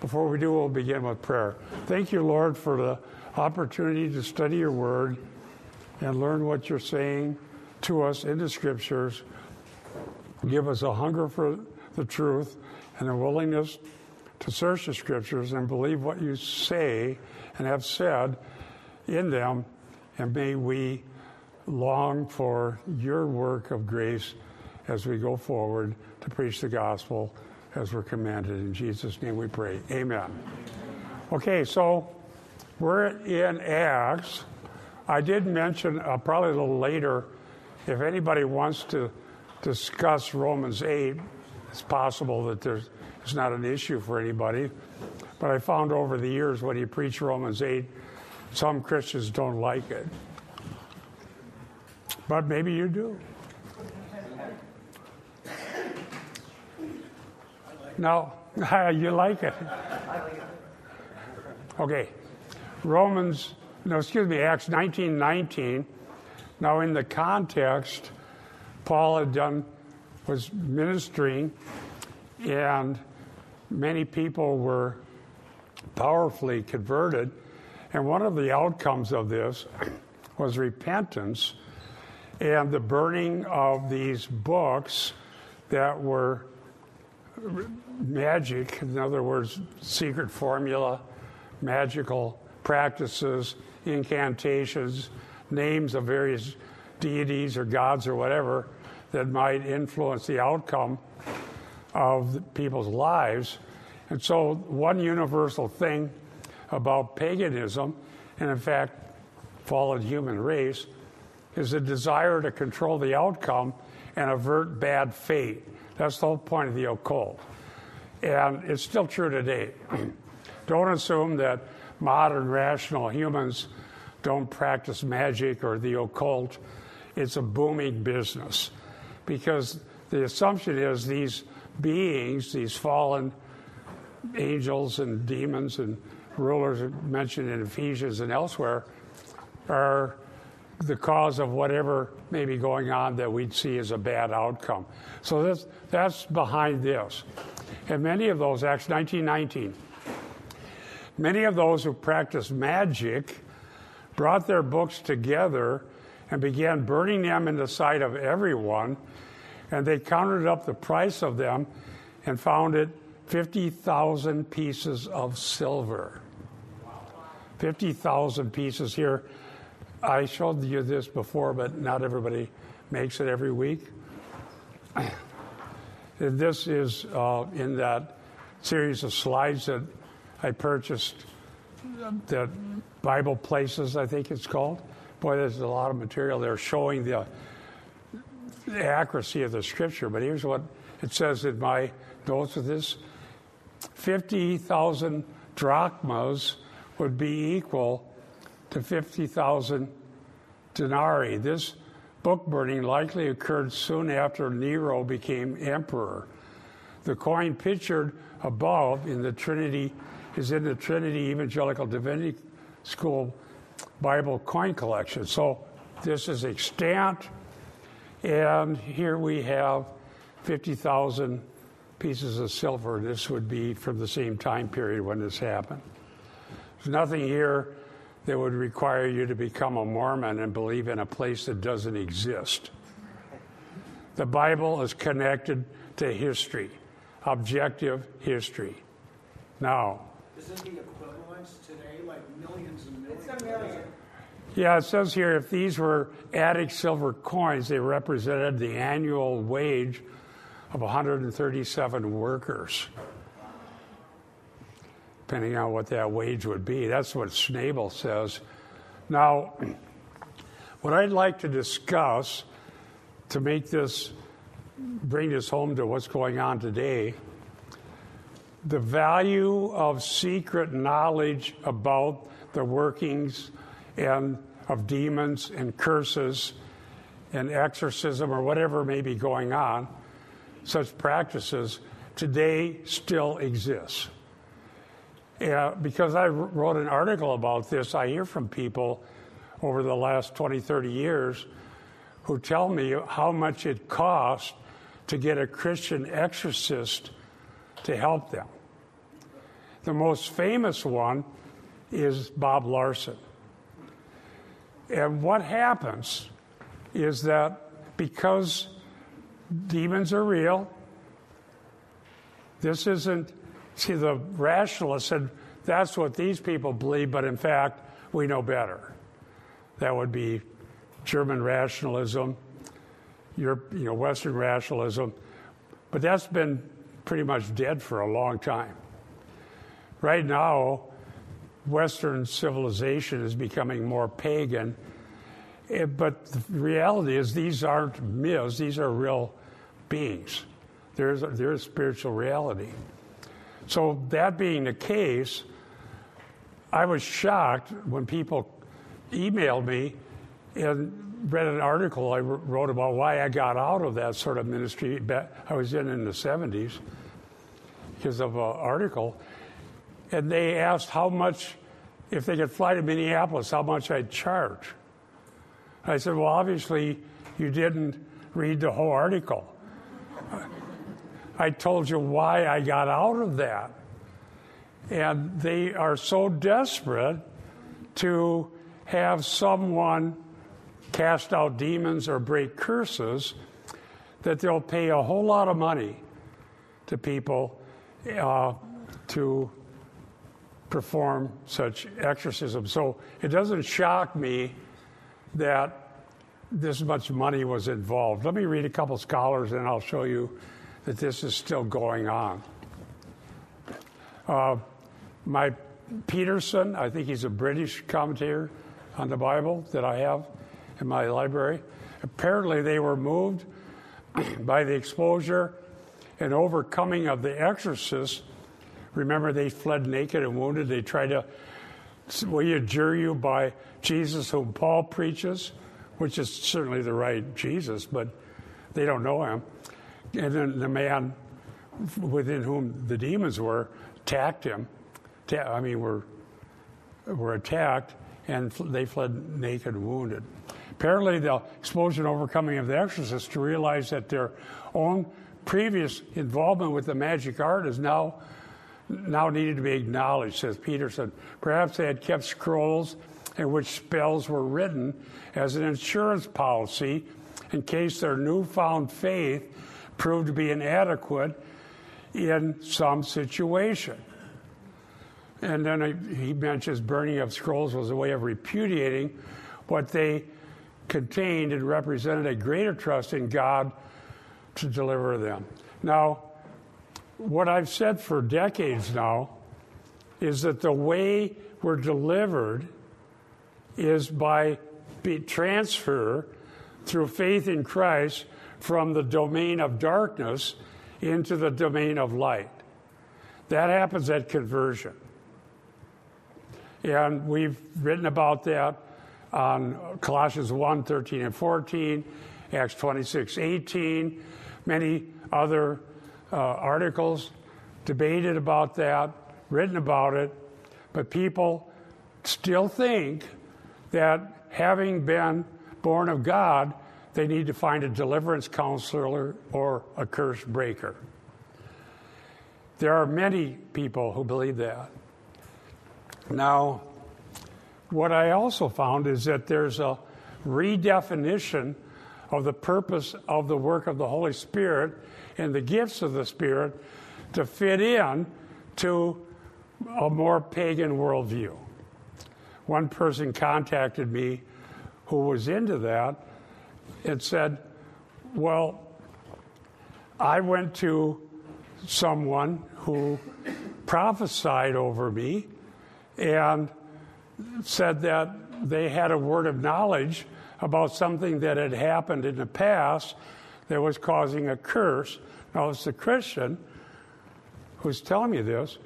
Before we do, we'll begin with prayer. Thank you, Lord, for the opportunity to study your word and learn what you're saying to us in the scriptures. Give us a hunger for the truth and a willingness to search the scriptures and believe what you say and have said in them. And may we long for your work of grace as we go forward to preach the gospel as we're commanded. In Jesus' name we pray. Amen. Okay, so we're in Acts. I did mention uh, probably a little later if anybody wants to discuss Romans 8, it's possible that there's, it's not an issue for anybody. But I found over the years when you preach Romans 8, some Christians don't like it. But maybe you do. No, you like it. Okay. Romans, no, excuse me, Acts 19 19. Now, in the context, Paul had done, was ministering, and many people were powerfully converted. And one of the outcomes of this was repentance and the burning of these books that were magic, in other words, secret formula, magical practices, incantations, names of various deities or gods or whatever that might influence the outcome of people's lives. And so, one universal thing about paganism, and in fact, fallen human race, is a desire to control the outcome and avert bad fate. That's the whole point of the occult. And it's still true today. don't assume that modern rational humans don't practice magic or the occult. It's a booming business because the assumption is these beings, these fallen angels and demons and rulers mentioned in Ephesians and elsewhere, are the cause of whatever may be going on that we'd see as a bad outcome. So that's, that's behind this. And many of those, Acts 1919, many of those who practiced magic brought their books together and began burning them in the sight of everyone. And they counted up the price of them and found it 50,000 pieces of silver. 50,000 pieces here. I showed you this before, but not everybody makes it every week. this is uh, in that series of slides that I purchased, that Bible Places, I think it's called. Boy, there's a lot of material there showing the, the accuracy of the scripture. But here's what it says in my notes of this 50,000 drachmas would be equal to 50,000 denarii. This book burning likely occurred soon after Nero became emperor. The coin pictured above in the Trinity is in the Trinity Evangelical Divinity School Bible coin collection. So this is extant, and here we have 50,000 pieces of silver. This would be from the same time period when this happened. There's nothing here that would require you to become a Mormon and believe in a place that doesn't exist. The Bible is connected to history, objective history. Now, is it the equivalence today, like millions and millions? It's a million. Yeah, it says here if these were Attic silver coins, they represented the annual wage of 137 workers depending on what that wage would be. That's what Schnabel says. Now, what I'd like to discuss to make this, bring this home to what's going on today, the value of secret knowledge about the workings and of demons and curses and exorcism or whatever may be going on, such practices today still exists. Yeah, because I wrote an article about this, I hear from people over the last 20, 30 years who tell me how much it costs to get a Christian exorcist to help them. The most famous one is Bob Larson. And what happens is that because demons are real, this isn't, see, the rationalist said that's what these people believe, but in fact, we know better. That would be German rationalism, Europe, you know, Western rationalism, but that's been pretty much dead for a long time. Right now, Western civilization is becoming more pagan, eh, but the reality is these aren't myths; these are real beings. There's there's spiritual reality. So that being the case, I was shocked when people emailed me and read an article I wrote about why I got out of that sort of ministry I was in in the 70s because of an article. And they asked how much, if they could fly to Minneapolis, how much I'd charge. I said, well, obviously, you didn't read the whole article. I told you why I got out of that. And they are so desperate to have someone cast out demons or break curses that they'll pay a whole lot of money to people uh, to perform such exorcisms. So it doesn't shock me that this much money was involved. Let me read a couple scholars and I'll show you that this is still going on. Uh, my Peterson, I think he's a British commentator on the Bible that I have in my library. Apparently, they were moved by the exposure and overcoming of the exorcists. Remember, they fled naked and wounded. They tried to, we adjure you by Jesus, whom Paul preaches, which is certainly the right Jesus, but they don't know him. And then the man within whom the demons were attacked him. I mean, were, were attacked, and they fled naked and wounded. Apparently, the and overcoming of the exorcists to realize that their own previous involvement with the magic art is now now needed to be acknowledged, says Peterson. Perhaps they had kept scrolls in which spells were written as an insurance policy in case their newfound faith proved to be inadequate in some situation. And then he mentions burning of scrolls was a way of repudiating what they contained and represented a greater trust in God to deliver them. Now, what I've said for decades now is that the way we're delivered is by transfer through faith in Christ from the domain of darkness into the domain of light. That happens at conversion. And we've written about that on Colossians 1 13 and 14, Acts 26 18, many other uh, articles debated about that, written about it, but people still think that having been born of God, they need to find a deliverance counselor or a curse breaker. There are many people who believe that. Now, what I also found is that there's a redefinition of the purpose of the work of the Holy Spirit and the gifts of the Spirit to fit in to a more pagan worldview. One person contacted me who was into that and said, Well, I went to someone who prophesied over me and said that they had a word of knowledge about something that had happened in the past that was causing a curse. Now, it's a Christian who's telling me this.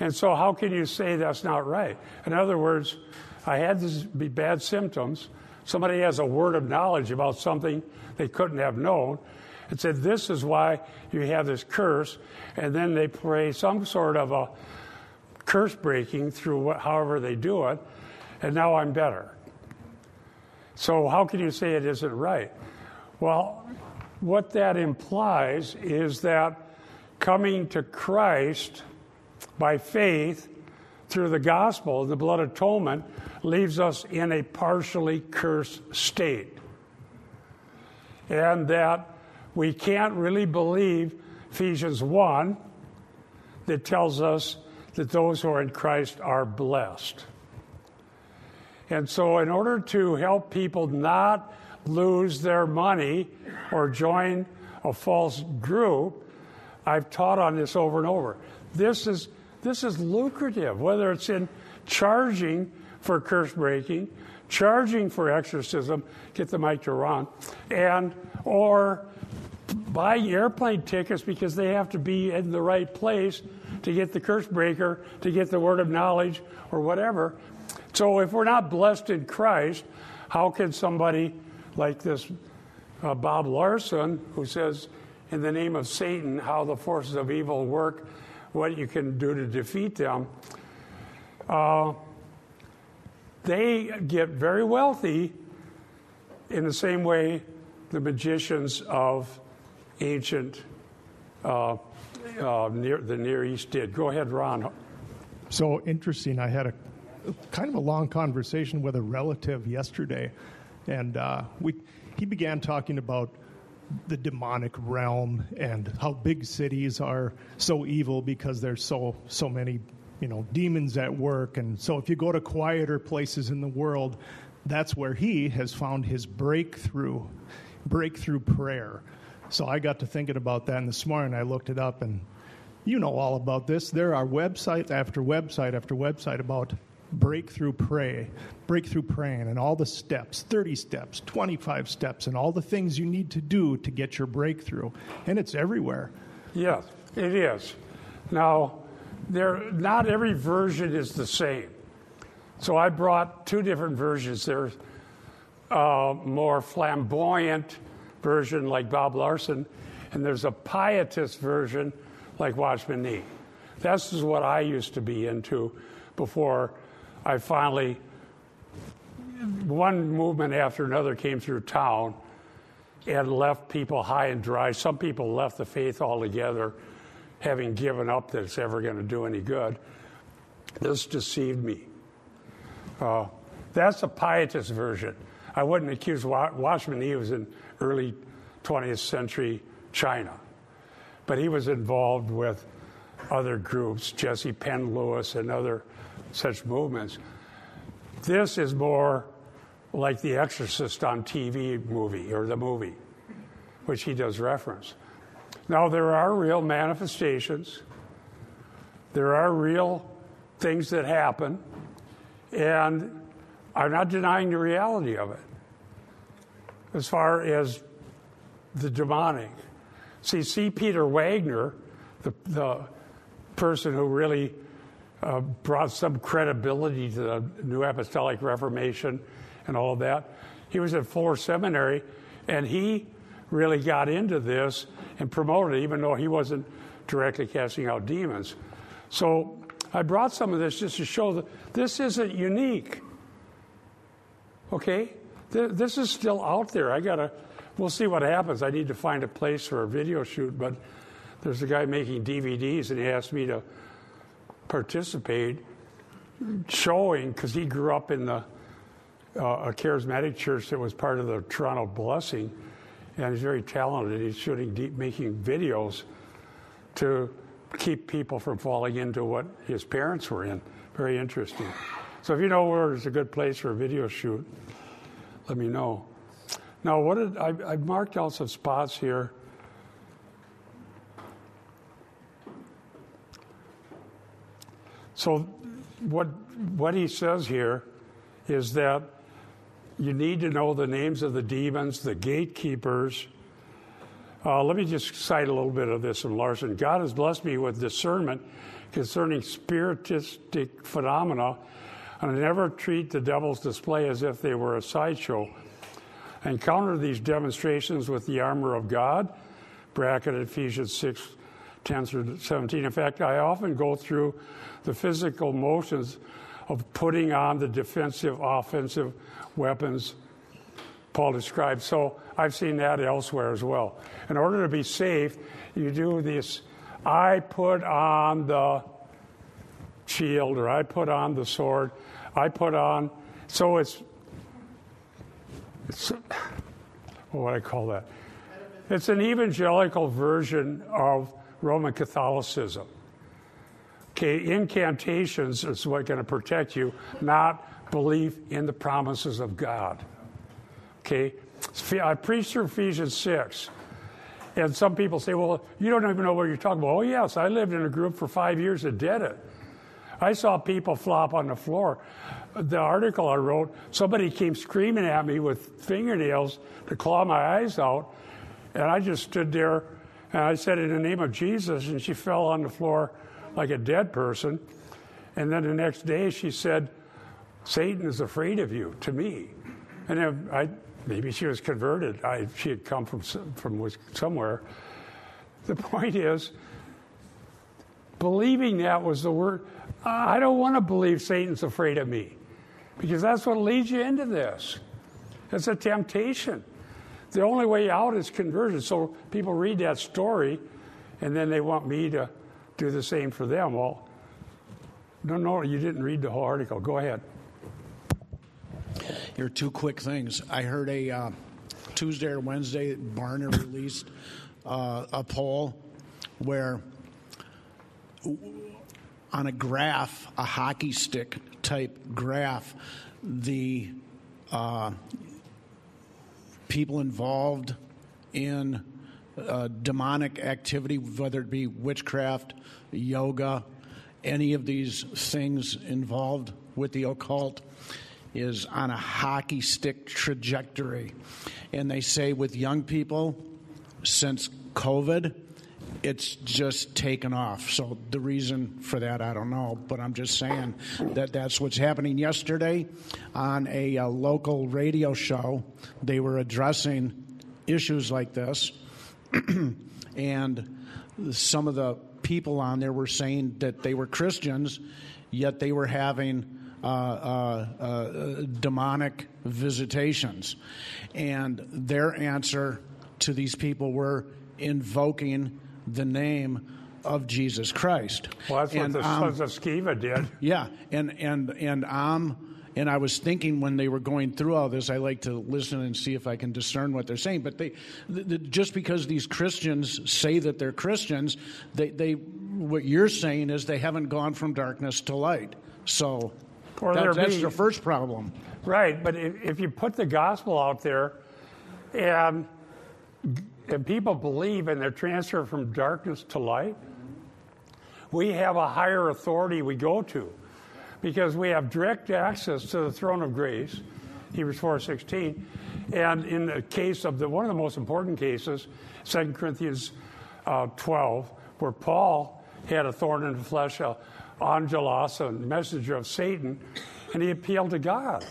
And so, how can you say that's not right? In other words, I had these bad symptoms. Somebody has a word of knowledge about something they couldn't have known and said, This is why you have this curse. And then they pray some sort of a curse breaking through what, however they do it and now I'm better. So, how can you say it isn't right? Well, what that implies is that coming to Christ by faith through the gospel, the blood atonement leaves us in a partially cursed state. And that we can't really believe Ephesians 1 that tells us that those who are in Christ are blessed. And so, in order to help people not lose their money or join a false group, I've taught on this over and over. This is, this is lucrative, whether it's in charging for curse breaking, charging for exorcism, get the mic to Ron, and or buying airplane tickets because they have to be in the right place to get the curse breaker, to get the word of knowledge, or whatever. So if we're not blessed in Christ, how can somebody like this uh, Bob Larson, who says, in the name of Satan, how the forces of evil work, what you can do to defeat them, uh, they get very wealthy in the same way the magicians of ancient uh, uh, near the Near East did. Go ahead, Ron. So interesting. I had a kind of a long conversation with a relative yesterday, and uh, we he began talking about the demonic realm and how big cities are so evil because there's so so many you know demons at work. And so if you go to quieter places in the world that's where he has found his breakthrough breakthrough prayer. So i got to thinking about that and this morning i looked it up and you know all about this. There are website after website after website about breakthrough pray breakthrough praying and all the steps 30 steps 25 steps and all the things you need to do to get your breakthrough and it's everywhere Yes, it is. Now, there, not every version is the same. So I brought two different versions. There's a more flamboyant version like Bob Larson, and there's a pietist version like Watchman Nee. This is what I used to be into before I finally, one movement after another came through town and left people high and dry. Some people left the faith altogether, having given up that it's ever going to do any good. This deceived me. Uh, that's a pietist version. I wouldn't accuse Wa- Watchman Nee was in early 20th century China, but he was involved with other groups, Jessie Penn Lewis and other such movements. This is more like The Exorcist on TV movie or the movie, which he does reference. Now, there are real manifestations, there are real things that happen, and I'm not denying the reality of it. As far as the demonic, see, C. Peter Wagner, the, the person who really uh, brought some credibility to the New Apostolic Reformation and all of that. He was at Fuller Seminary, and he really got into this and promoted it, even though he wasn't directly casting out demons. So I brought some of this just to show that this isn't unique. Okay? Th- This is still out there. I gotta, we'll see what happens. I need to find a place for a video shoot, but there's a guy making DVDs, and he asked me to participate, showing, because he grew up in the uh, a charismatic church that was part of the Toronto Blessing, and he's very talented. He's shooting, deep, making videos to keep people from falling into what his parents were in. Very interesting. So if you know where there's a good place for a video shoot, let me know. Now, what did I, I marked out some spots here. So, what what he says here is that you need to know the names of the demons, the gatekeepers. Uh, let me just cite a little bit of this from Larson. God has blessed me with discernment concerning spiritistic phenomena, and I never treat the devil's display as if they were a sideshow. I encounter these demonstrations with the armor of God, bracketed Ephesians 6 10 through 17. In fact, I often go through the physical motions of putting on the defensive, offensive weapons Paul described. So I've seen that elsewhere as well. In order to be safe, you do this I put on the shield or I put on the sword. I put on, so it's, it's what do I call that? It's an evangelical version of Roman Catholicism. Okay, incantations is what's going to protect you, not belief in the promises of God. Okay, I preached through Ephesians 6. And some people say, well, you don't even know what you're talking about. Oh, yes, I lived in a group for five years that did it. I saw people flop on the floor. The article I wrote, somebody came screaming at me with fingernails to claw my eyes out. And I just stood there and I said, in the name of Jesus, and she fell on the floor like a dead person. And then the next day she said, Satan is afraid of you to me. And I, maybe she was converted. I, she had come from, from somewhere. The point is, believing that was the word. I don't want to believe Satan's afraid of me because that's what leads you into this. It's a temptation. The only way out is conversion. So people read that story and then they want me to do the same for them. Well, no, no, you didn't read the whole article. Go ahead. Here are two quick things. I heard a uh, Tuesday or Wednesday, Barna released uh, a poll where on a graph, a hockey stick type graph, the uh, people involved in uh, demonic activity, whether it be witchcraft, yoga, any of these things involved with the occult, is on a hockey stick trajectory. And they say with young people, since COVID, it's just taken off. So the reason for that, I don't know, but I'm just saying that that's what's happening. Yesterday, on a, a local radio show, they were addressing issues like this, and some of the people on there were saying that they were Christians, yet they were having. Uh, uh, uh, demonic visitations. And their answer to these people were invoking the name of Jesus Christ. Well, that's and, what the um, sons of Sceva did. Yeah, and and and um, and I was thinking when they were going through all this, I like to listen and see if I can discern what they're saying. But they, the, the, just because these Christians say that they're Christians, they, they, what you're saying is they haven't gone from darkness to light. So that, that's be, the first problem. Right, but if, if you put the gospel out there, and and people believe in their transfer from darkness to light, we have a higher authority we go to because we have direct access to the throne of grace, Hebrews 4:16. And in the case of the one of the most important cases, 2 Corinthians uh, 12, where Paul had a thorn in the flesh, uh, angelos, a messenger of Satan, and he appealed to God.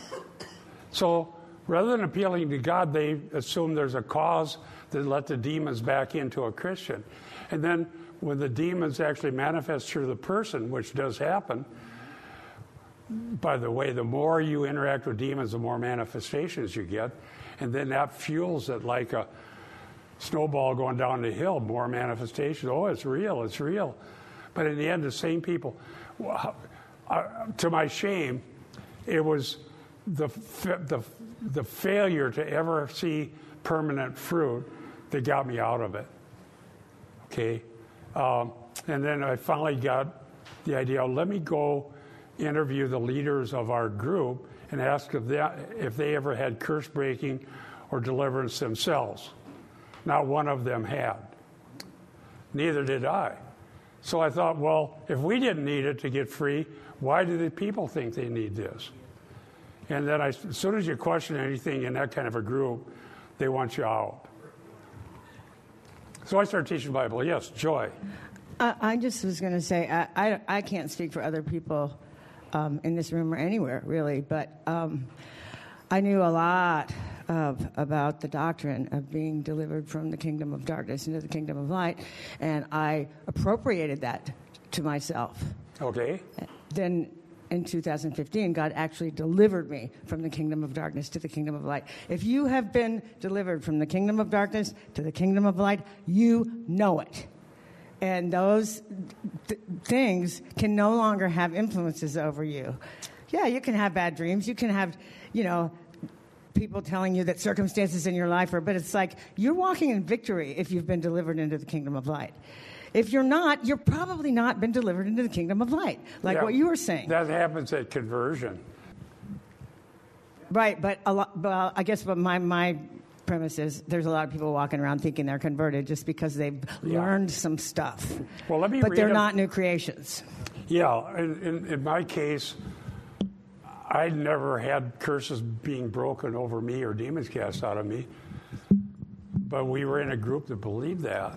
So rather than appealing to God, they assume there's a cause that let the demons back into a Christian. And then when the demons actually manifest through the person, which does happen, by the way, the more you interact with demons, the more manifestations you get. And then that fuels it like a snowball going down the hill, more manifestations. Oh, it's real, it's real. But in the end, the same people. To my shame, it was the, the, the failure to ever see permanent fruit that got me out of it. Okay? Um, and then I finally got the idea let me go interview the leaders of our group and ask if they, if they ever had curse breaking or deliverance themselves. Not one of them had. Neither did I. So I thought, well, if we didn't need it to get free, why do the people think they need this? And then I, as soon as you question anything in that kind of a group, they want you out. So I started teaching Bible. Yes, Joy. I, I just was going to say, I, I, I, can't speak for other people um, in this room or anywhere, really, but um, I knew a lot of, about the doctrine of being delivered from the kingdom of darkness into the kingdom of light, and I appropriated that to myself. Okay. Then in 2015, God actually delivered me from the kingdom of darkness to the kingdom of light. If you have been delivered from the kingdom of darkness to the kingdom of light, you know it. and those th- things can no longer have influences over you. Yeah, you can have bad dreams. You can have, you know, people telling you that circumstances in your life are, but it's like you're walking in victory if you've been delivered into the kingdom of light. If you're not, you're probably not been delivered into the kingdom of light, like Yeah. what you were saying. That happens at conversion. Right, but a lot. Well, uh, I guess what my my premise is there's a lot of people walking around thinking they're converted just because they've Yeah. learned some stuff. Well, let me but they're not new creations. Yeah, in, in, in my case, I never had curses being broken over me or demons cast out of me. But we were in a group that believed that.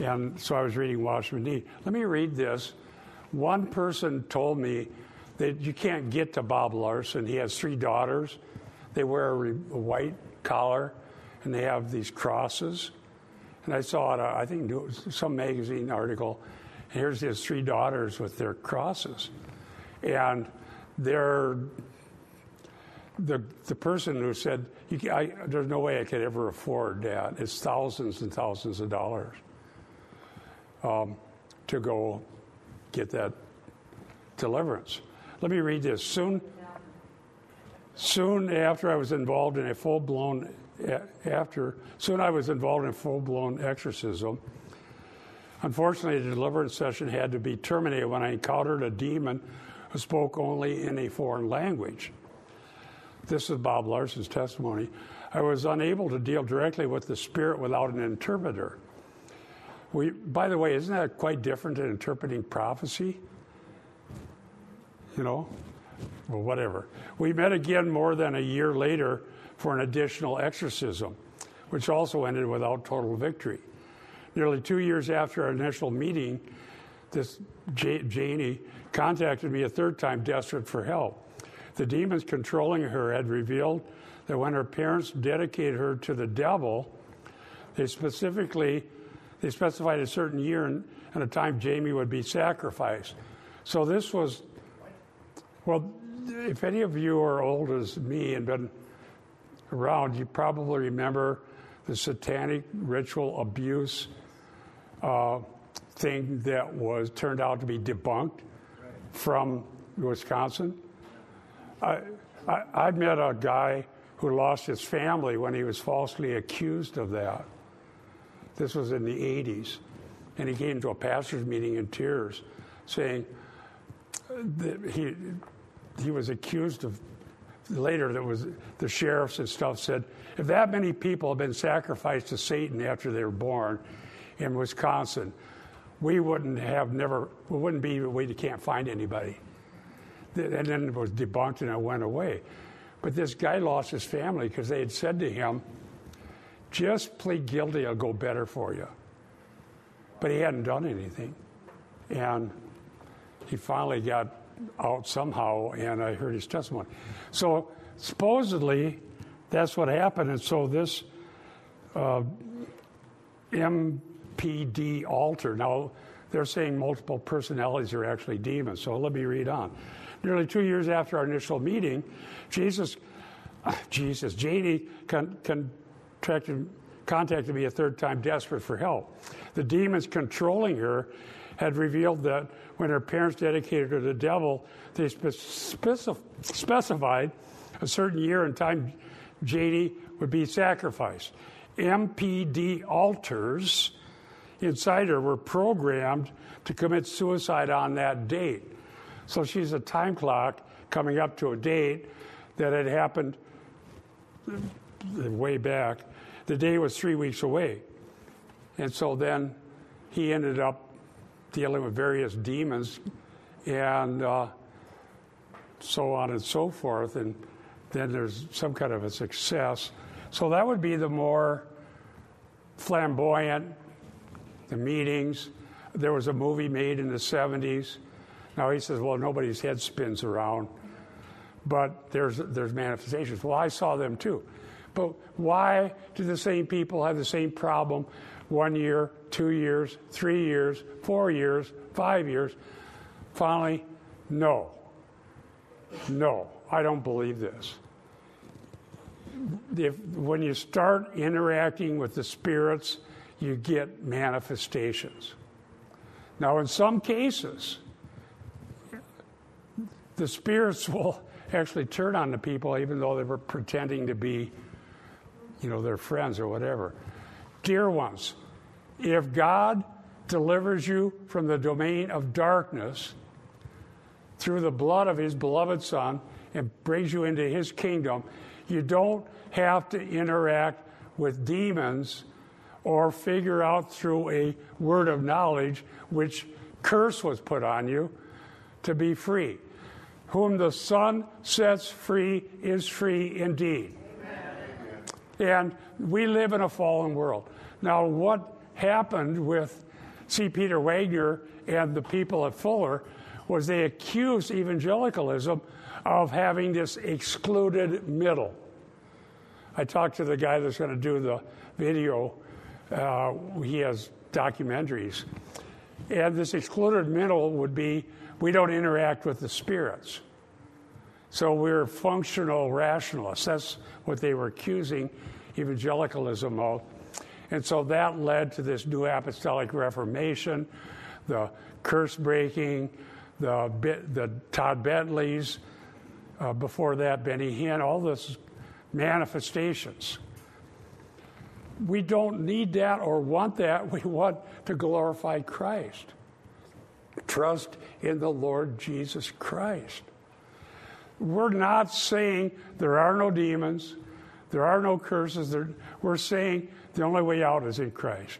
And so I was reading Watchman Nee. Let me read this. One person told me that you can't get to Bob Larson. He has three daughters. They wear a, re- a white collar and they have these crosses. And I saw it, uh, I think it was some magazine article. And here's his three daughters with their crosses. And they're, the, the person who said, I, There's no way I could ever afford that. It's thousands and thousands of dollars um, to go get that deliverance. Let me read this. Soon, soon after I was involved in a full blown after soon I was involved in a full blown exorcism. Unfortunately, the deliverance session had to be terminated when I encountered a demon who spoke only in a foreign language. This is Bob Larson's testimony. I was unable to deal directly with the spirit without an interpreter. We, by the way, isn't that quite different than interpreting prophecy? You know? Well, whatever. We met again more than a year later for an additional exorcism, which also ended without total victory. Nearly two years after our initial meeting, this J- Janie contacted me a third time, desperate for help. The demons controlling her had revealed that when her parents dedicated her to the devil, they specifically they specified a certain year and, and a time Jamie would be sacrificed. So this was well, if any of you are old as me and been around, you probably remember the satanic ritual abuse uh, thing that was turned out to be debunked from Wisconsin. I, I, I met a guy who lost his family when he was falsely accused of that. This was in the 80s. And he came to a pastor's meeting in tears saying that he, he was accused of later that was the sheriffs and stuff said if that many people have been sacrificed to satan after they were born in wisconsin we wouldn't have never we wouldn't be we can't find anybody and then it was debunked and it went away but this guy lost his family because they had said to him just plead guilty it'll go better for you but he hadn't done anything and he finally got out somehow, and I heard his testimony. So supposedly, that's what happened. And so this uh, MPD alter, now they're saying multiple personalities are actually demons. So let me read on. Nearly two years after our initial meeting, Jesus, Jesus, Janie con- contacted me a third time, desperate for help. The demons controlling her had revealed that when her parents dedicated her to the devil, they specif- specified a certain year and time Janie would be sacrificed. MPD alters inside her were programmed to commit suicide on that date. So she's a time clock coming up to a date that had happened way back. The day was three weeks away. And so then he ended up dealing with various demons and uh, so on and so forth. And then there's some kind of a success. So that would be the more flamboyant, the meetings. There was a movie made in the 70s. Now he says, well, nobody's head spins around, but there's, there's manifestations. Well, I saw them too. But why do the same people have the same problem one year, two years, three years, four years, five years? Finally, no. No, I don't believe this. If, when you start interacting with the spirits, you get manifestations. Now, in some cases, the spirits will actually turn on the people, even though they were pretending to be, you know, their friends or whatever. Dear ones, if God delivers you from the domain of darkness through the blood of his beloved Son and brings you into his kingdom, you don't have to interact with demons or figure out through a word of knowledge which curse was put on you to be free. Whom the Son sets free is free indeed. And we live in a fallen world. Now, what happened with C. Peter Wagner and the people at Fuller was they accused evangelicalism of having this excluded middle. I talked to the guy that's going to do the video. Uh, he has documentaries. And this excluded middle would be we don't interact with the spirits. So we're functional rationalists. That's what they were accusing evangelicalism of. And so that led to this New Apostolic Reformation, the curse breaking, the, the Todd Bentleys, uh, before that, Benny Hinn, all this manifestations. We don't need that or want that. We want to glorify Christ. Trust in the Lord Jesus Christ. We're not saying there are no demons, there are no curses. We're saying the only way out is in Christ.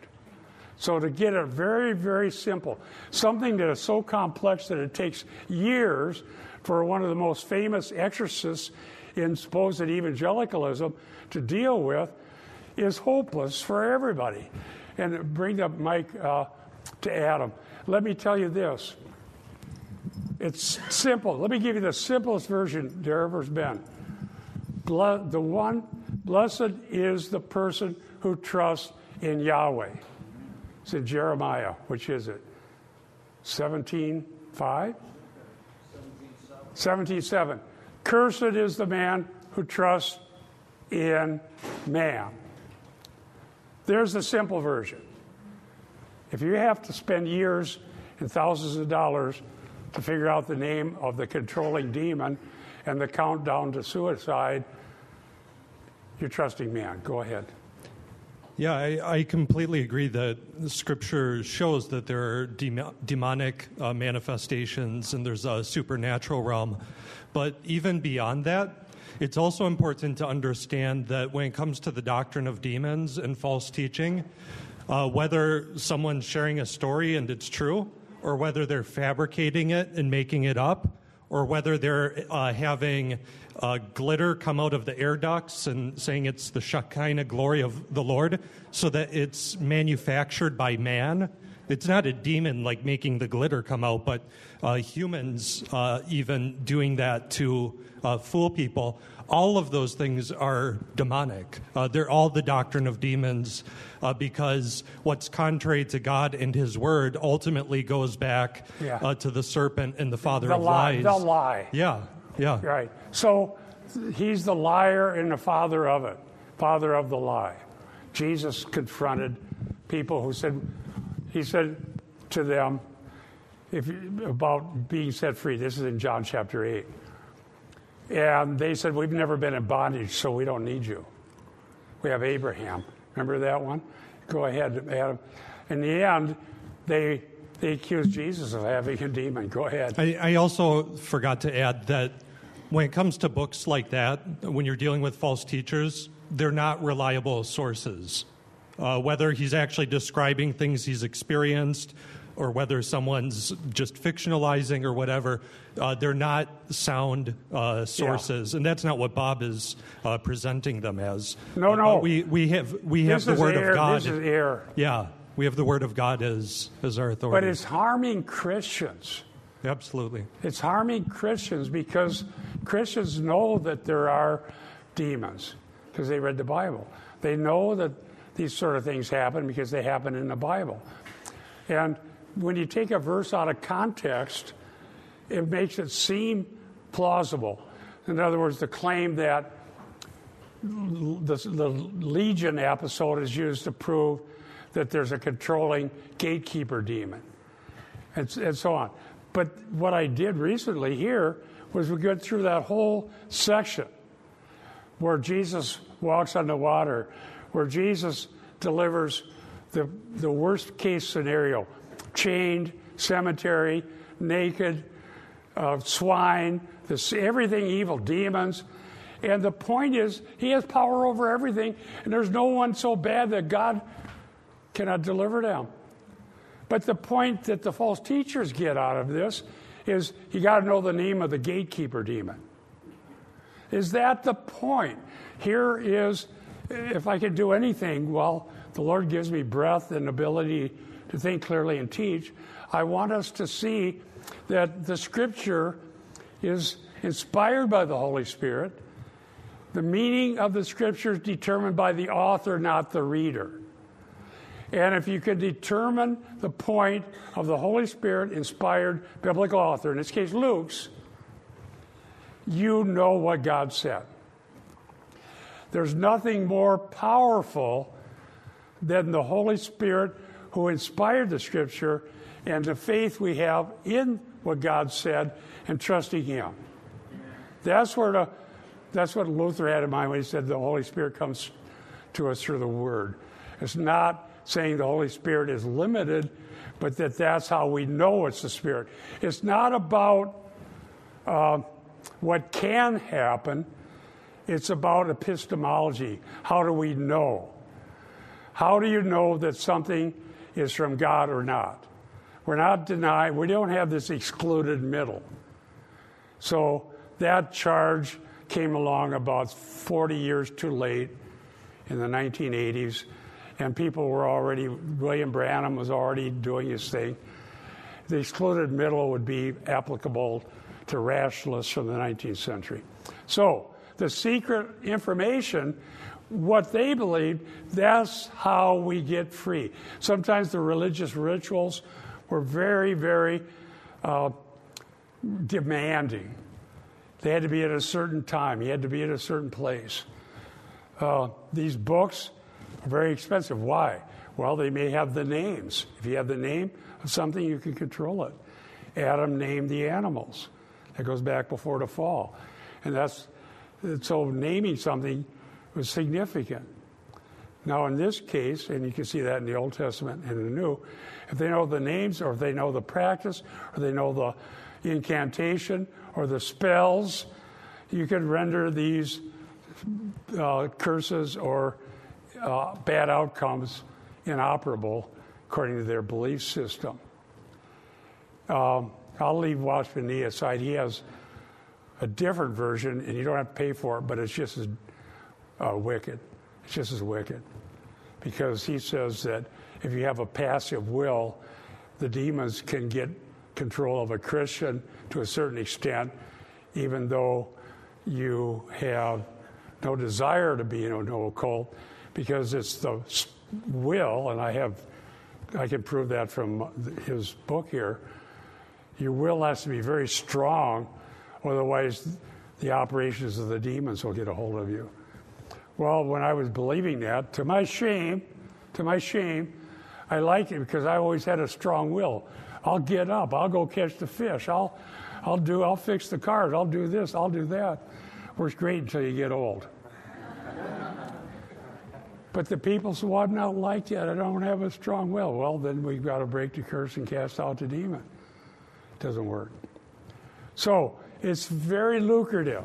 So, to get it very, very simple, something that is so complex that it takes years for one of the most famous exorcists in supposed evangelicalism to deal with is hopeless for everybody. And bring up Mike uh, to Adam. Let me tell you this it's simple. Let me give you the simplest version there ever's been. The one Blessed is the person who trusts in Yahweh. It's in Jeremiah. Which is it? 17 5? 17 7. Cursed is the man who trusts in man. There's the simple version. If you have to spend years and thousands of dollars to figure out the name of the controlling demon and the countdown to suicide, you're trusting me, man. Go ahead. Yeah, I, I, completely agree that Scripture shows that there are demonic uh, manifestations and there's a supernatural realm. But even beyond that, it's also important to understand that when it comes to the doctrine of demons and false teaching, uh, whether someone's sharing a story and it's true, or whether they're fabricating it and making it up, or whether they're uh, having uh, glitter come out of the air ducts and saying it's the Shekinah glory of the Lord, so that it's manufactured by man. It's not a demon like making the glitter come out, but uh, humans uh, even doing that to uh, fool people. All of those things are demonic. Uh, they're all the doctrine of demons uh, because what's contrary to God and His Word ultimately goes back yeah. uh, to the serpent and the father the of lie, lies. The lie. Yeah, yeah. Right. So he's the liar and the father of it, father of the lie. Jesus confronted people who said, He said to them, if, about being set free. This is in John chapter 8. And they said, We've never been in bondage, so we don't need you. We have Abraham. Remember that one? Go ahead, Adam. In the end, they they accused Jesus of having a demon. Go ahead. I, I, also forgot to add that when it comes to books like that, when you're dealing with false teachers, they're not reliable sources. Uh, whether he's actually describing things he's experienced or whether someone's just fictionalizing or whatever, uh, they're not sound uh, sources, yeah. and that's not what Bob is uh, presenting them as. No, uh, no. we we have we have the word air, of God. This is air. Yeah, we have the word of God as as our authority. But it's harming Christians. Absolutely. It's harming Christians because Christians know that there are demons because they read the Bible. They know that these sort of things happen because they happen in the Bible. And when you take a verse out of context, it makes it seem plausible. In other words, the claim that the, the Legion episode is used to prove that there's a controlling gatekeeper demon. and, and so on. But what I did recently here was we go through that whole section where Jesus walks on the water, where Jesus delivers the, the worst case scenario chained, cemetery, naked, uh, swine, this, everything evil, demons. And the point is, he has power over everything, and there's no one so bad that God cannot deliver them. But the point that the false teachers get out of this is you got to know the name of the gatekeeper demon. Is that the point? Here is, if I could do anything, well, the Lord gives me breath and ability to think clearly and teach. I want us to see that the scripture is inspired by the Holy Spirit. The meaning of the scripture is determined by the author, not the reader. And if you can determine the point of the Holy Spirit inspired biblical author, in this case Luke's, you know what God said. There's nothing more powerful than the Holy Spirit who inspired the Scripture and the faith we have in what God said and trusting Him. That's where the, that's what Luther had in mind when he said the Holy Spirit comes to us through the Word. It's not saying the Holy Spirit is limited, but that that's how we know it's the Spirit. It's not about uh, what can happen, it's about epistemology. How do we know? How do you know that something is from God or not? We're not denying, we don't have this excluded middle. So that charge came along about 40 years too late in the 1980s and people were already, William Branham was already doing his thing. The excluded middle would be applicable to rationalists from the 19th century. So, the secret information, what they believed, that's how we get free. Sometimes the religious rituals were very, very uh, demanding. They had to be at a certain time, you had to be at a certain place. Uh, these books, are very expensive. Why? Well, they may have the names. If you have the name of something, you can control it. Adam named the animals. That goes back before the fall. And that's so naming something was significant. Now, in this case, and you can see that in the Old Testament and the New, if they know the names or if they know the practice or they know the incantation or the spells, you can render these uh, curses or uh, bad outcomes inoperable according to their belief system. Um, I'll leave Watchman Nee aside. He has a different version, and you don't have to pay for it, but it's just as wicked. It's just as wicked. Because he says that if you have a passive will, the demons can get control of a Christian to a certain extent, even though you have no desire to be in an occult because it's the will, and I have, I can prove that from his book here. Your will has to be very strong, otherwise, the operations of the demons will get a hold of you. Well, when I was believing that, to my shame, to my shame, I liked it because I always had a strong will. I'll get up. I'll go catch the fish. I'll, I'll do. I'll fix the cars. I'll do this. I'll do that. Works great until you get old. But the people say, well, I'm not like that. I don't have a strong will. Well, then we've got to break the curse and cast out the demon. It doesn't work. So it's very lucrative.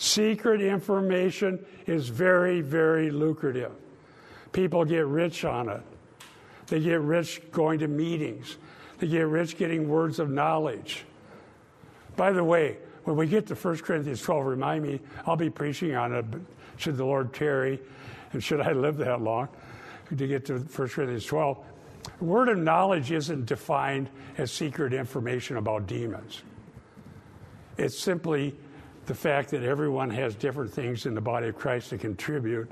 Secret information is very, very lucrative. People get rich on it. They get rich going to meetings. They get rich getting words of knowledge. By the way, when we get to 1 Corinthians 12, remind me, I'll be preaching on it, should the Lord tarry and should I live that long to get to 1 Corinthians 12? Word of knowledge isn't defined as secret information about demons. It's simply the fact that everyone has different things in the body of Christ to contribute,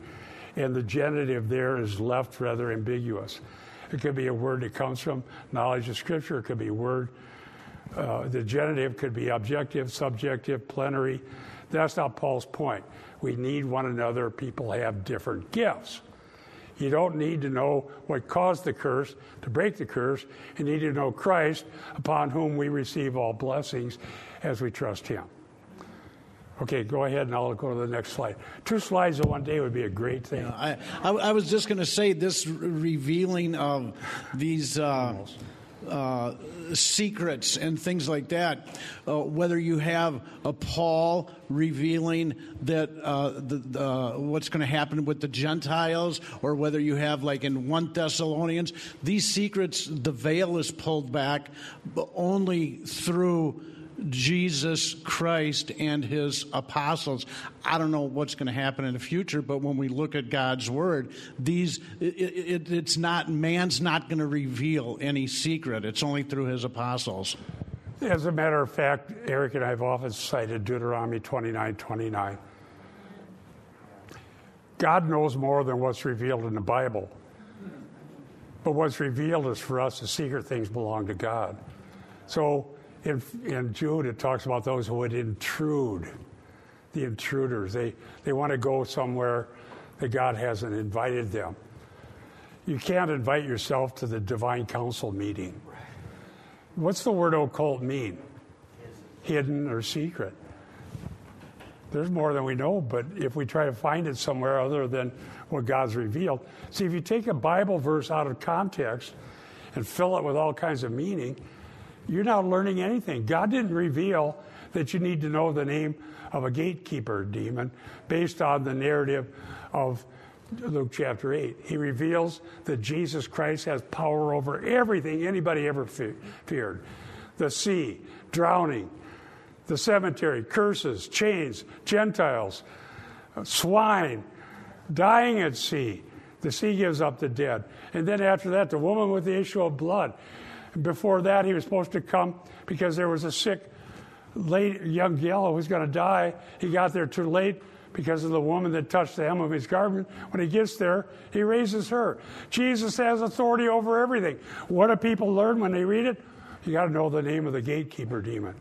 and the genitive there is left rather ambiguous. It could be a word that comes from knowledge of Scripture, it could be a word. Uh, the genitive could be objective, subjective, plenary. That's not Paul's point. We need one another. People have different gifts. You don't need to know what caused the curse to break the curse. You need to know Christ, upon whom we receive all blessings as we trust Him. Okay, go ahead and I'll go to the next slide. Two slides in one day would be a great thing. I, I, I was just going to say this revealing of these. Uh, uh, secrets and things like that. Uh, whether you have a Paul revealing that uh, the, the, what's going to happen with the Gentiles, or whether you have like in one Thessalonians, these secrets, the veil is pulled back, but only through Jesus Christ and his apostles. I don't know what's going to happen in the future, but when we look at God's word, these it, it, it's not man's not going to reveal any secret. It's only through his apostles. As a matter of fact, Eric and I have often cited Deuteronomy 29 29. God knows more than what's revealed in the Bible. But what's revealed is for us, the secret things belong to God. So in, in Jude, it talks about those who would intrude, the intruders. They, they want to go somewhere that God hasn't invited them. You can't invite yourself to the divine council meeting. What's the word occult mean? Hidden or secret. There's more than we know, but if we try to find it somewhere other than what God's revealed. See, if you take a Bible verse out of context and fill it with all kinds of meaning, you're not learning anything. God didn't reveal that you need to know the name of a gatekeeper demon based on the narrative of Luke chapter 8. He reveals that Jesus Christ has power over everything anybody ever fe- feared the sea, drowning, the cemetery, curses, chains, Gentiles, swine, dying at sea. The sea gives up the dead. And then after that, the woman with the issue of blood. Before that, he was supposed to come because there was a sick late, young gal who was going to die. He got there too late because of the woman that touched the hem of his garment. When he gets there, he raises her. Jesus has authority over everything. What do people learn when they read it? You got to know the name of the gatekeeper demon.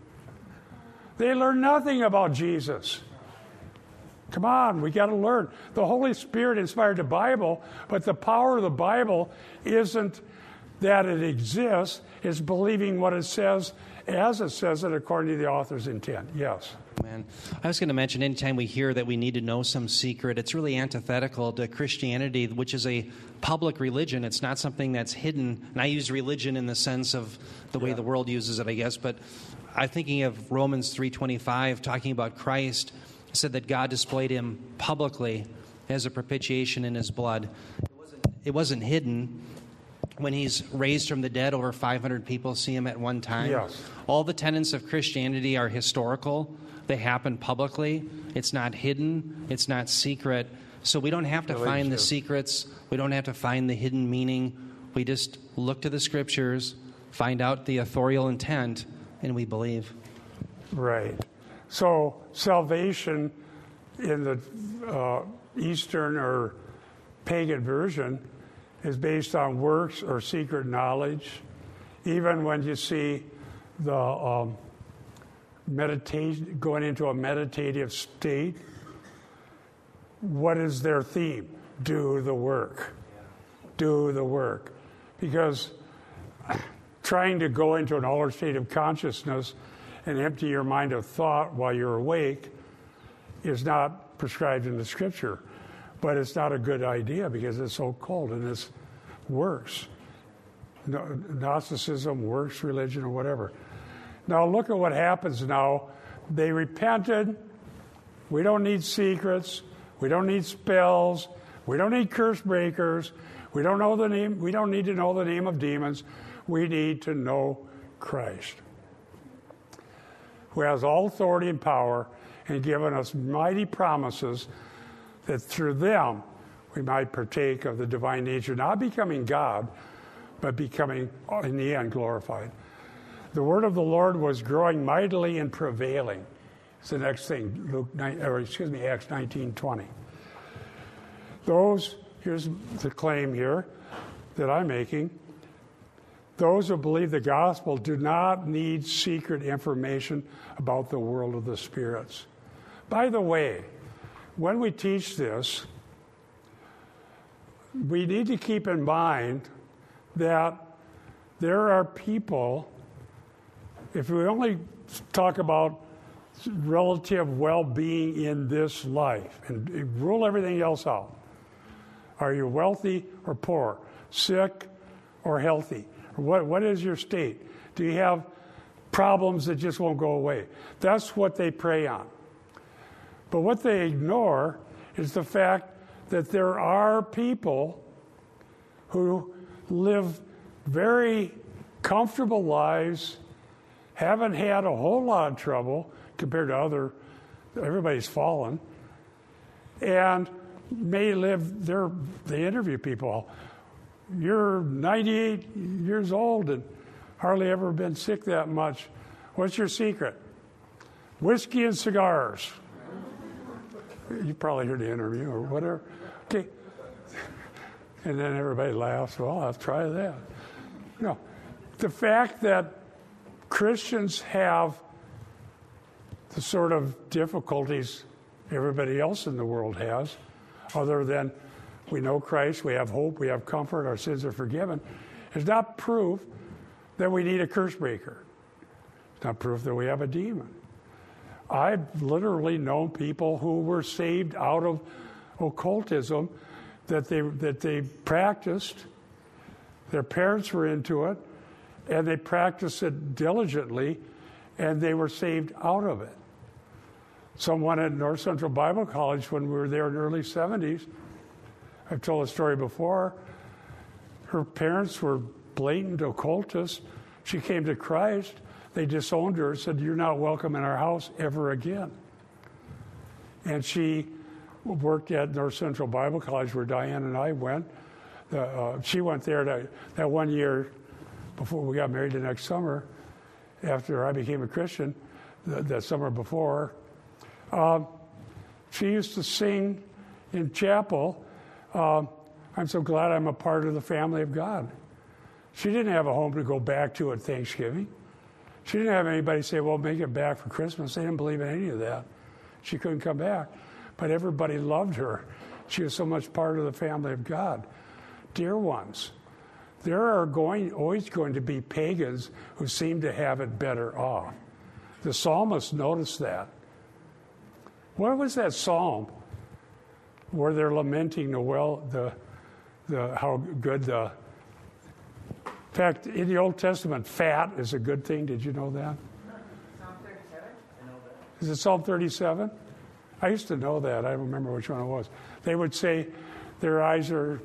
They learn nothing about Jesus. Come on, we got to learn. The Holy Spirit inspired the Bible, but the power of the Bible isn't that it exists is believing what it says as it says it according to the author's intent. Yes. Man, I was going to mention anytime we hear that we need to know some secret, it's really antithetical to Christianity, which is a public religion. It's not something that's hidden. And I use religion in the sense of the way yeah. the world uses it, I guess. But I'm thinking of Romans 3:25, talking about Christ, said that God displayed him publicly as a propitiation in his blood. It wasn't, it wasn't hidden when he's raised from the dead, over 500 people see him at one time. Yes. All the tenets of Christianity are historical, they happen publicly. It's not hidden, it's not secret. So we don't have to find the secrets, we don't have to find the hidden meaning. We just look to the scriptures, find out the authorial intent, and we believe. Right. So salvation in the uh, Eastern or pagan version is based on works or secret knowledge. Even when you see the um, meditation going into a meditative state, what is their theme? Do the work. Do the work. Because trying to go into an altered state of consciousness and empty your mind of thought while you're awake is not prescribed in the scripture. But it's not a good idea because it's so cold and it's worse. Gnosticism, works religion, or whatever. Now look at what happens now. They repented. We don't need secrets. We don't need spells. We don't need curse breakers. We don't know the name. We don't need to know the name of demons. We need to know Christ, who has all authority and power and given us mighty promises that through them we might partake of the divine nature, not becoming God, but becoming, in the end, glorified. The word of the Lord was growing mightily and prevailing. It's the next thing, Luke 9, or excuse me, Acts 19 20. Those, here's the claim here that I'm making. Those who believe the gospel do not need secret information about the world of the spirits. By the way, when we teach this, we need to keep in mind that there are people, if we only talk about relative well being in this life and rule everything else out. Are you wealthy or poor? Sick or healthy? What, what is your state? Do you have problems that just won't go away? That's what they prey on. But what they ignore is the fact that there are people who live very comfortable lives, haven't had a whole lot of trouble compared to other, everybody's fallen, and may live, they interview people. You're 98 years old and hardly ever been sick that much. What's your secret? Whiskey and cigars. You probably heard the interview or whatever. Okay. And then everybody laughs. Well, I'll try that. No. The fact that Christians have the sort of difficulties everybody else in the world has, other than we know Christ, we have hope, we have comfort, our sins are forgiven, is not proof that we need a curse breaker. It's not proof that we have a demon. I've literally known people who were saved out of occultism that they, that they practiced. Their parents were into it, and they practiced it diligently, and they were saved out of it. Someone at North Central Bible College, when we were there in the early 70s, I've told a story before. Her parents were blatant occultists. She came to Christ. They disowned her said, You're not welcome in our house ever again. And she worked at North Central Bible College where Diane and I went. Uh, she went there to, that one year before we got married the next summer, after I became a Christian, the, the summer before. Uh, she used to sing in chapel, uh, I'm so glad I'm a part of the family of God. She didn't have a home to go back to at Thanksgiving. She didn't have anybody say, well, make it back for Christmas. They didn't believe in any of that. She couldn't come back. But everybody loved her. She was so much part of the family of God. Dear ones, there are going, always going to be pagans who seem to have it better off. The psalmist noticed that. What was that psalm where they're lamenting the well, the, the how good the. In fact, in the Old Testament, fat is a good thing. Did you know that? Psalm 37. Is it Psalm 37? I used to know that. I don't remember which one it was. They would say, their eyes are,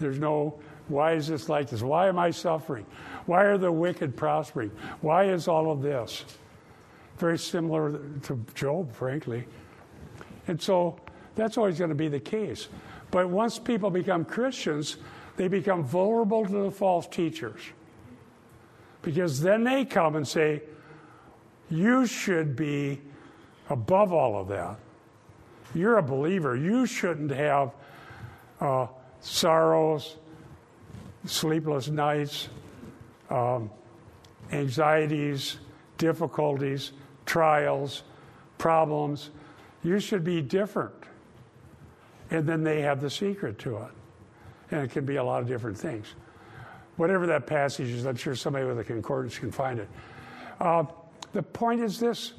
there's no, why is this like this? Why am I suffering? Why are the wicked prospering? Why is all of this? Very similar to Job, frankly. And so that's always going to be the case. But once people become Christians, they become vulnerable to the false teachers. Because then they come and say, You should be above all of that. You're a believer. You shouldn't have uh, sorrows, sleepless nights, um, anxieties, difficulties, trials, problems. You should be different. And then they have the secret to it. And it can be a lot of different things. Whatever that passage is, I'm sure somebody with a concordance can find it. Uh, the point is this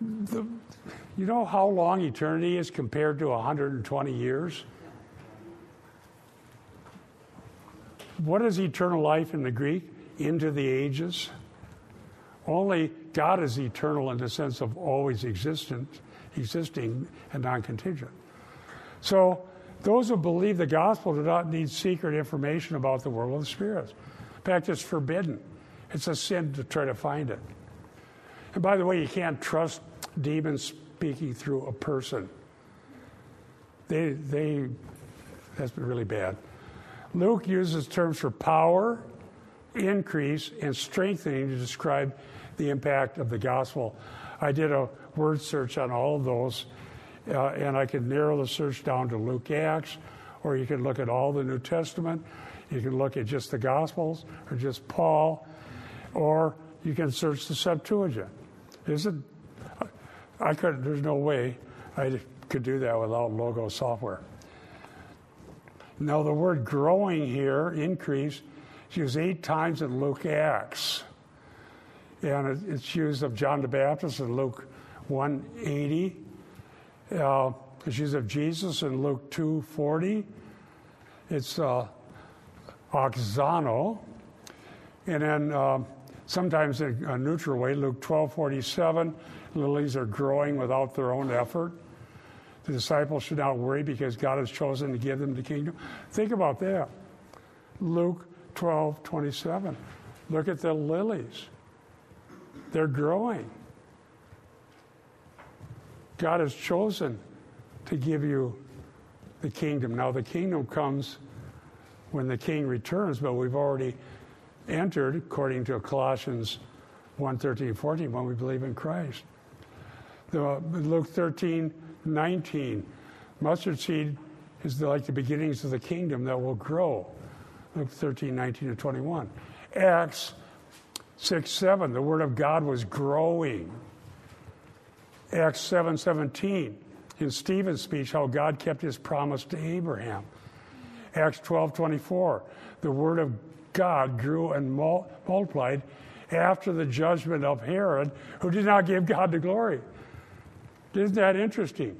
the, you know how long eternity is compared to 120 years? What is eternal life in the Greek? Into the ages. Only God is eternal in the sense of always existent, existing and non contingent. So, those who believe the gospel do not need secret information about the world of the spirits. In fact, it's forbidden. It's a sin to try to find it. And by the way, you can't trust demons speaking through a person. They, they, that's really bad. Luke uses terms for power, increase, and strengthening to describe the impact of the gospel. I did a word search on all of those, uh, and I could narrow the search down to Luke Acts, or you can look at all the New Testament. You can look at just the Gospels, or just Paul, or you can search the Septuagint. Is it? I could. There's no way I could do that without Logos software. Now, the word growing here, increase, is used eight times in Luke Acts. And it's used of John the Baptist in Luke 180. It's used of Jesus in Luke 240. It's uh, auxano. And then uh, sometimes in a neutral way, Luke 1247, lilies are growing without their own effort. The disciples should not worry because God has chosen to give them the kingdom. Think about that. Luke 12 27. Look at the lilies, they're growing. God has chosen to give you the kingdom. Now, the kingdom comes when the king returns, but we've already entered, according to Colossians 1 13, 14, when we believe in Christ. The, Luke 13 19. Mustard seed is like the beginnings of the kingdom that will grow. Luke 13, 19 to 21. Acts 6, 7, the word of God was growing. Acts 7, 17, in Stephen's speech, how God kept his promise to Abraham. Acts 12, 24, the word of God grew and mul- multiplied after the judgment of Herod, who did not give God the glory. Isn't that interesting?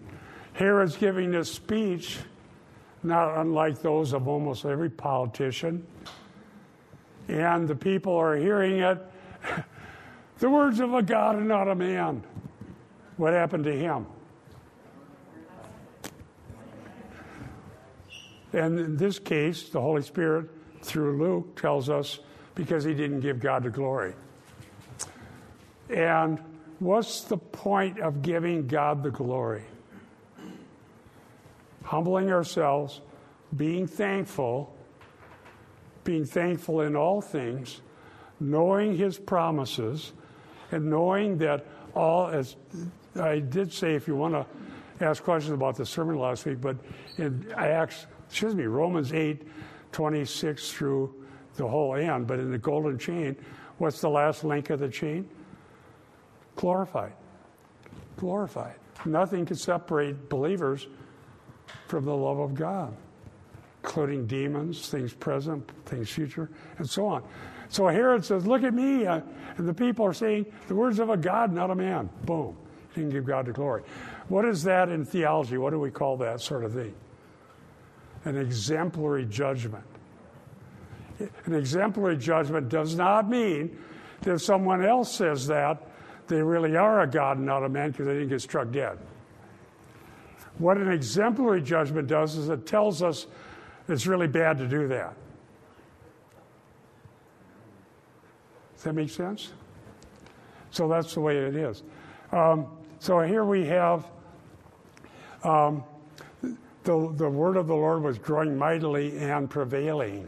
Herod's giving this speech, not unlike those of almost every politician, and the people are hearing it. the words of a God and not a man. What happened to him? And in this case, the Holy Spirit, through Luke, tells us because he didn't give God the glory. And what's the point of giving God the glory? Humbling ourselves, being thankful, being thankful in all things, knowing his promises, and knowing that all, as I did say, if you want to ask questions about the sermon last week, but in Acts, excuse me, Romans 8, 26 through the whole end, but in the golden chain, what's the last link of the chain? Glorified. Glorified. Nothing can separate believers from the love of God, including demons, things present, things future, and so on. So Herod says, Look at me. Uh, and the people are saying, The words of a God, not a man. Boom. He can give God the glory. What is that in theology? What do we call that sort of thing? An exemplary judgment. An exemplary judgment does not mean that if someone else says that, they really are a God and not a man because they didn't get struck dead. What an exemplary judgment does is it tells us it's really bad to do that. Does that make sense? So that's the way it is. Um, so here we have um, the, the word of the Lord was growing mightily and prevailing.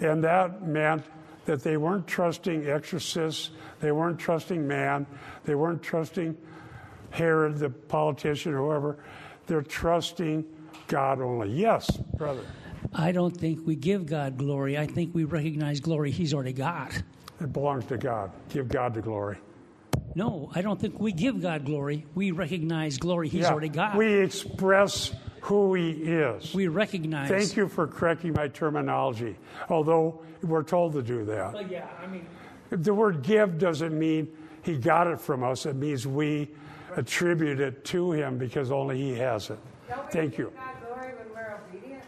And that meant that they weren't trusting exorcists, they weren't trusting man, they weren't trusting Herod, the politician, or whoever. They're trusting God only. Yes, brother. I don't think we give God glory. I think we recognize glory He's already got. It belongs to God. Give God the glory. No, I don't think we give God glory. We recognize glory He's Yeah, already got. We express who He is. We recognize. Thank you for correcting my terminology, although we're told to do that. Well, yeah, I mean, The word give doesn't mean He got it from us, it means we attribute it to Him because only He has it. Thank you. God glory when we're obedient?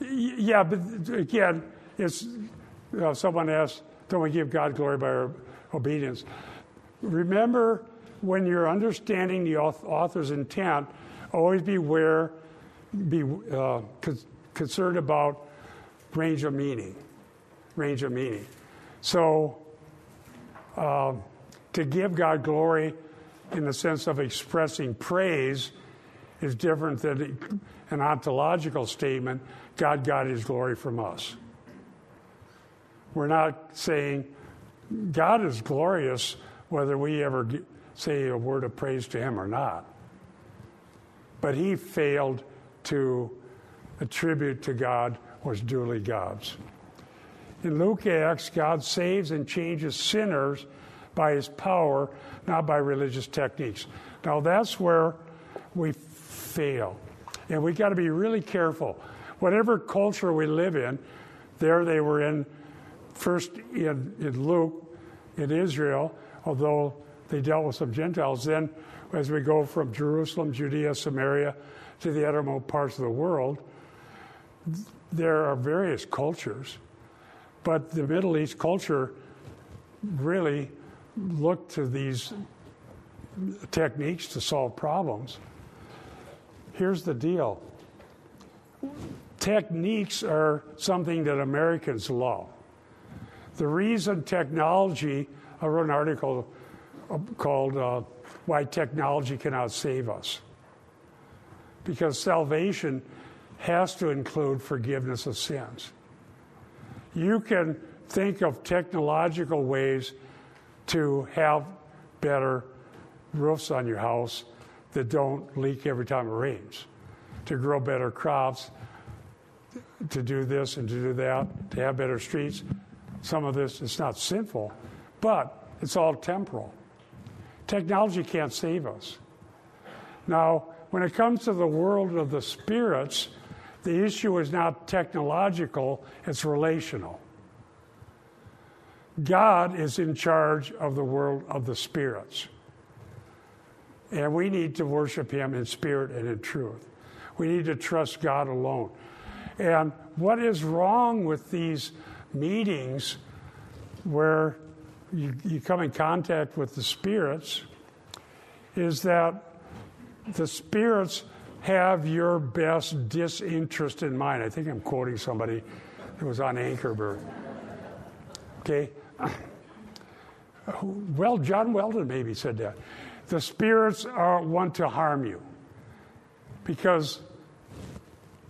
Y- Yeah, but again, it's uh, someone asked, "Don't we give God glory by our obedience?" Remember, when you're understanding the author's intent, always beware, be uh, con- concerned about range of meaning. Range of meaning. So, uh, to give God glory in the sense of expressing praise is different than an ontological statement God got his glory from us. We're not saying God is glorious whether we ever say a word of praise to him or not. But he failed to attribute to God was duly God's. In Luke Acts, God saves and changes sinners by his power, not by religious techniques. Now, that's where we fail. And we got to be really careful. whatever culture we live in, there they were in, first in, in Luke, in Israel, although they dealt with some Gentiles. Then, as we go from Jerusalem, Judea, Samaria, to the uttermost parts of the world, there are various cultures. But the Middle East culture really looked to these techniques to solve problems. Here's the deal techniques are something that Americans love. The reason technology, I wrote an article called uh, Why Technology Cannot Save Us. Because salvation has to include forgiveness of sins. You can think of technological ways to have better roofs on your house that don't leak every time it rains, to grow better crops, to do this and to do that, to have better streets. Some of this is not sinful, but it's all temporal. Technology can't save us. Now, when it comes to the world of the spirits, the issue is not technological, it's relational. God is in charge of the world of the spirits. And we need to worship Him in spirit and in truth. We need to trust God alone. And what is wrong with these meetings where you, you come in contact with the spirits is that the spirits have your best disinterest in mind. I think I'm quoting somebody who was on Ankerberg. Okay? Well, John Weldon maybe said that. The spirits are, want to harm you because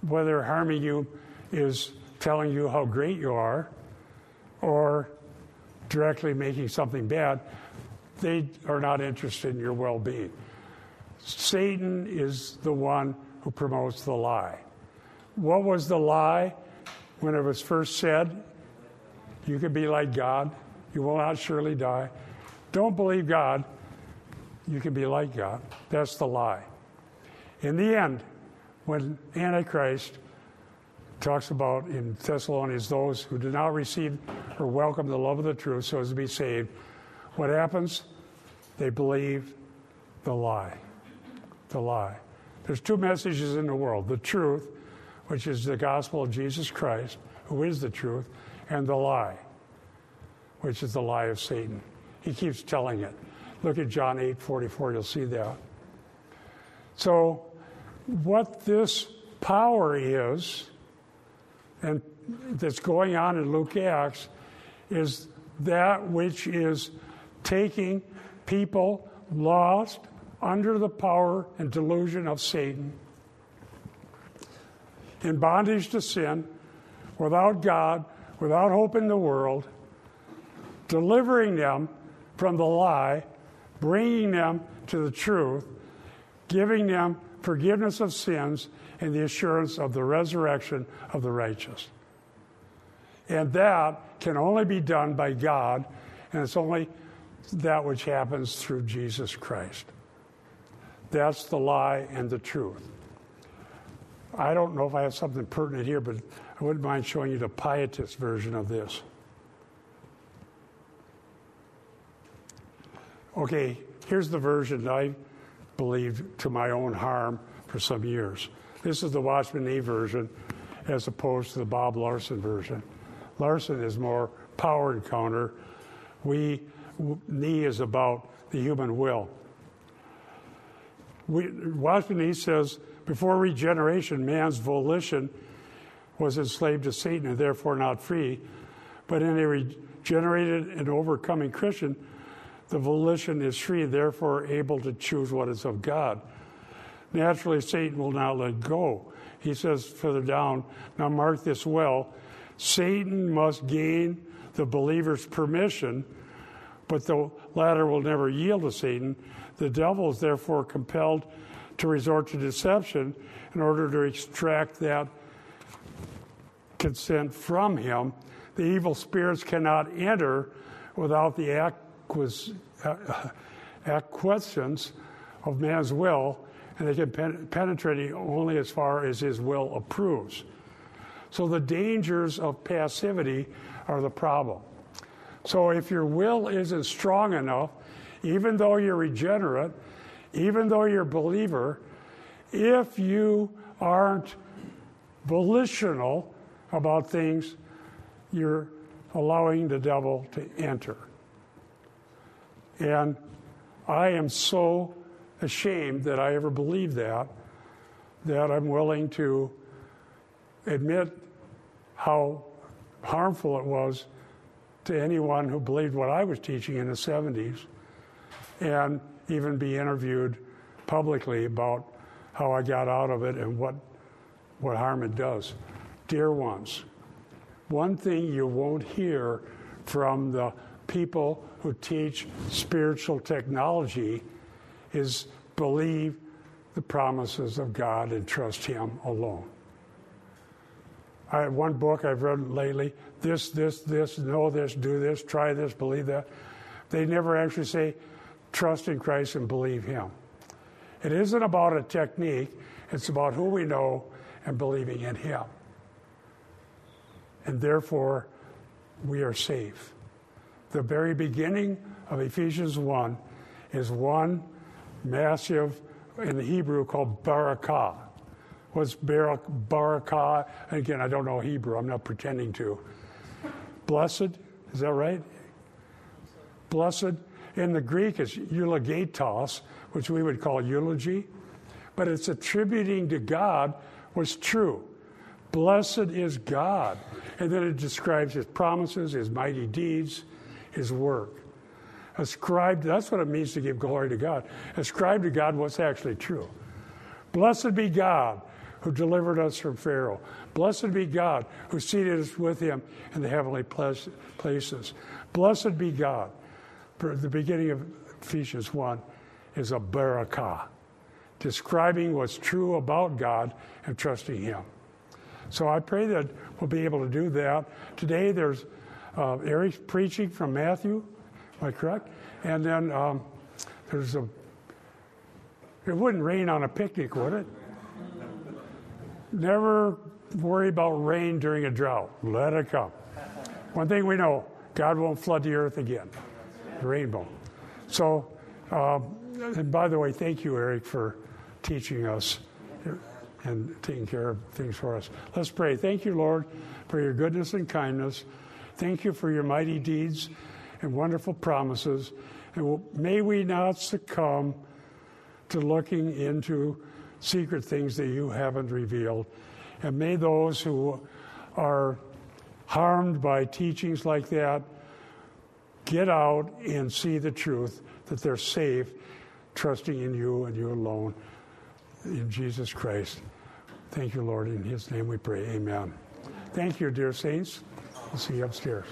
whether harming you is telling you how great you are or directly making something bad, they are not interested in your well being. Satan is the one who promotes the lie. What was the lie when it was first said? You can be like God, you will not surely die. Don't believe God, you can be like God. That's the lie. In the end, when Antichrist talks about in Thessalonians those who do not receive or welcome the love of the truth so as to be saved, what happens? They believe the lie. The lie. There's two messages in the world the truth, which is the gospel of Jesus Christ, who is the truth, and the lie, which is the lie of Satan. He keeps telling it. Look at John 8 44, you'll see that. So, what this power is, and that's going on in Luke Acts, is that which is taking people lost under the power and delusion of Satan, in bondage to sin, without God, without hope in the world, delivering them from the lie, bringing them to the truth, giving them forgiveness of sins, and the assurance of the resurrection of the righteous. And that can only be done by God, and it's only that which happens through Jesus Christ. That's the lie and the truth. I don't know if I have something pertinent here, but I wouldn't mind showing you the pietist version of this. Okay, here's the version I believed to my own harm for some years. This is the Watchman Nee version as opposed to the Bob Larson version. Larson is more power encounter. We, Nee is about the human will. We, Watchman Nee says, before regeneration, man's volition was enslaved to Satan and therefore not free. But in a regenerated and overcoming Christian, the volition is free, therefore able to choose what is of God. Naturally, Satan will not let go. He says further down, now mark this well Satan must gain the believer's permission, but the latter will never yield to Satan. The devil is therefore compelled to resort to deception in order to extract that consent from him. The evil spirits cannot enter without the uh, acquiescence of man's will, and they can pen- penetrate only as far as his will approves. So the dangers of passivity are the problem. So if your will isn't strong enough, even though you're regenerate, even though you're a believer, if you aren't volitional about things, you're allowing the devil to enter. And I am so ashamed that I ever believed that, that I'm willing to admit how harmful it was to anyone who believed what I was teaching in the 70s and even be interviewed publicly about how I got out of it and what, what harm it does. Dear ones, one thing you won't hear from the people who teach spiritual technology is believe the promises of God and trust Him alone. I have one book I've read lately this, this, this, know this, do this, try this, believe that. They never actually say, trust in Christ and believe Him. It isn't about a technique, it's about who we know and believing in Him. And therefore, we are safe. The very beginning of Ephesians 1 is one massive, in the Hebrew, called barakah. What's barak, barakah? Again, I don't know Hebrew, I'm not pretending to. Blessed, is that right? Blessed. In the Greek, it's eulogetos, which we would call eulogy, but it's attributing to God what's true. Blessed is God. And then it describes his promises, his mighty deeds, his work. Ascribe, that's what it means to give glory to God. Ascribe to God what's actually true. Blessed be God who delivered us from Pharaoh. Blessed be God who seated us with him in the heavenly places. Blessed be God. The beginning of Ephesians 1 is a barakah, describing what's true about God and trusting him. So I pray that we'll be able to do that. Today there's uh, Eric preaching from Matthew, am I correct? And then um, there's a, it wouldn't rain on a picnic, would it? Never worry about rain during a drought. Let it come. One thing we know God won't flood the earth again. The rainbow. So, uh, and by the way, thank you, Eric, for teaching us and taking care of things for us. Let's pray. Thank you, Lord, for your goodness and kindness. Thank you for your mighty deeds and wonderful promises. And may we not succumb to looking into secret things that you haven't revealed. And may those who are harmed by teachings like that get out and see the truth that they're safe, trusting in you and you alone. In Jesus Christ. Thank you, Lord. In His name we pray. Amen. Thank you, dear saints. I'll see you upstairs.